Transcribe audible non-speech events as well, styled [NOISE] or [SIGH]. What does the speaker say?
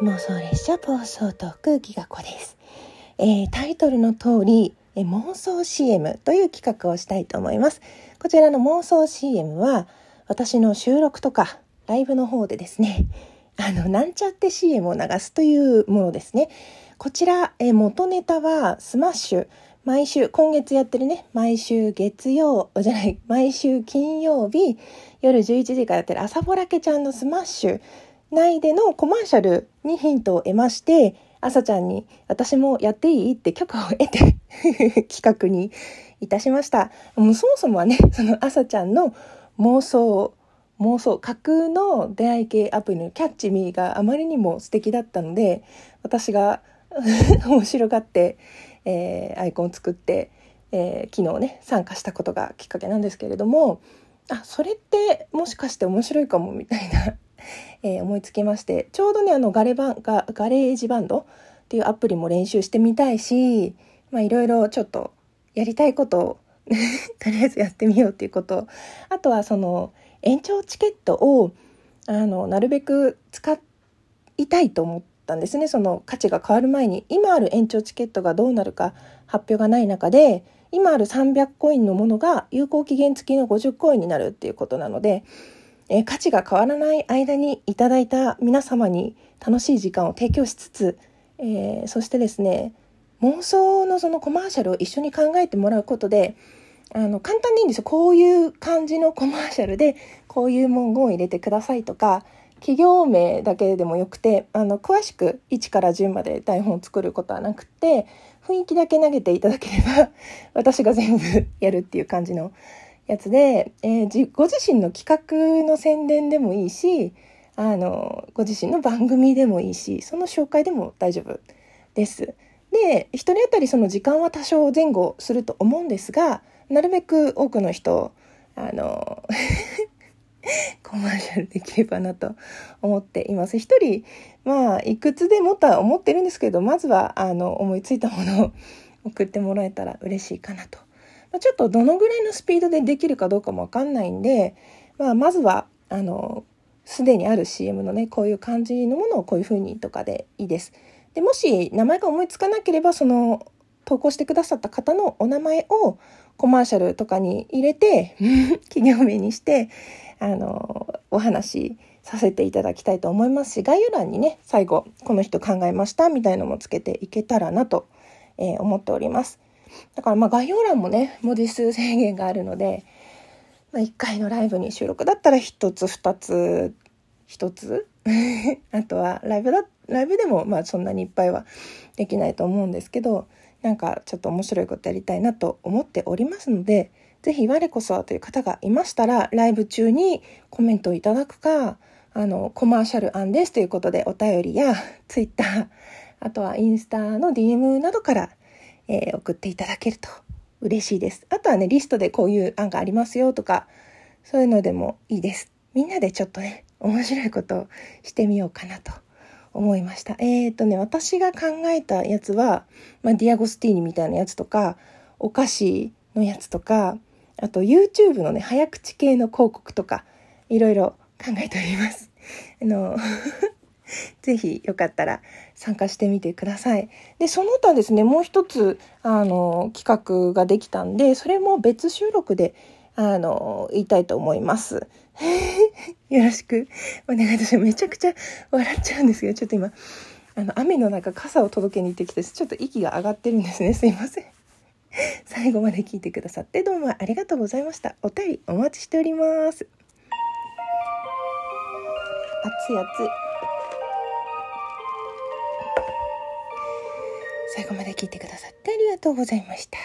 妄想列車暴走トークギガ子です、えー、タイトルの通り、え妄想 CM という企画をしたいと思います。こちらの妄想 CM は私の収録とかライブの方でですね [LAUGHS] あのなんちゃって CM を流すというものですね。こちら、え元ネタはスマッシュ。毎週、今月やってるね、毎週月曜、じゃない、毎週金曜日、夜11時からやってる朝ぼらけちゃんのスマッシュ。内でのコマーシャルにヒントを得まして、朝ちゃんに私もやっていいって許可を得て [LAUGHS] 企画にいたしました。もうそもそもはね、その朝ちゃんの妄想、妄想、架空の出会い系アプリの Catch Me があまりにも素敵だったので、私が [LAUGHS] 面白がって、えー、アイコンを作って、えー、昨日ね、参加したことがきっかけなんですけれども、あ、それってもしかして面白いかもみたいな [LAUGHS] えー、思いつきましてちょうどねあのガレバンガ GarageBand っていうアプリも練習してみたいしいろいろちょっとやりたいことを [LAUGHS] とりあえずやってみようっていうこと。あとはその延長チケットをあのなるべく使いたいと思ったんですね。その価値が変わる前に。今ある延長チケットがどうなるか発表がない中で今ある300コインのものが有効期限付きの50コインになるっていうことなのでえー、価値が変わらない間にいただいた皆様に楽しい時間を提供しつつ、えー、そしてですね妄想のそのコマーシャルを一緒に考えてもらうことであの簡単にいいんですよ。こういう感じのコマーシャルでこういう文言を入れてくださいとか企業名だけでもよくてあの詳しく1から10まで台本を作ることはなくて雰囲気だけ投げていただければ私が全部やるっていう感じのやつで、えー、ご自身の企画の宣伝でもいいしあのご自身の番組でもいいしその紹介でも大丈夫です。で1人当たりその時間は多少前後すると思うんですがなるべく多くの人あの [LAUGHS] コマーシャルできればなと思っています。一人まあいくつでもとは思ってるんですけどまずはあの思いついたものを送ってもらえたら嬉しいかなとちょっとどのぐらいのスピードでできるかどうかもわかんないんで、まあ、まずはあのすでにある CM のねこういう感じのものをこういう風にとかでいいです。でもし名前が思いつかなければその投稿してくださった方のお名前をコマーシャルとかに入れて [LAUGHS] 企業名にしてあのお話しさせていただきたいと思いますし概要欄にね最後この人考えましたみたいのもつけていけたらなと、えー、思っております。だからまあ概要欄もね、文字数制限があるので、まあ、1回のライブに収録だったら1つ2つ1つ [LAUGHS] あとはライブだライブでもまあそんなにいっぱいはできないと思うんですけどなんかちょっと面白いことやりたいなと思っておりますので是非我こそはという方がいましたらライブ中にコメントをいただくかあのコマーシャル案ですということでお便りや Twitter あとはインスタの DM などからえー、送っていただけると嬉しいです。あとはね、リストでこういう案がありますよとか、そういうのでもいいです。みんなでちょっとね、面白いことをしてみようかなと思いました。えっ、ー、とね、私が考えたやつは、まあ、ディアゴスティーニみたいなやつとか、お菓子のやつとか、あと YouTube のね、早口系の広告とか、いろいろ考えております。あの [LAUGHS] ぜひよかったら参加してみてください。で、その他ですね、もう一つ、あの、企画ができたんで、それも別収録で、あの、言いたいと思います。[LAUGHS] よろしくお願いいたします。めちゃくちゃ笑っちゃうんですけど、ちょっと今、あの、雨の中傘を届けに行ってきて、ちょっと息が上がってるんですね。すいません。[LAUGHS] 最後まで聞いてくださってどうもありがとうございました。お便りお待ちしております。熱い熱い。最後まで聞いてくださってありがとうございました。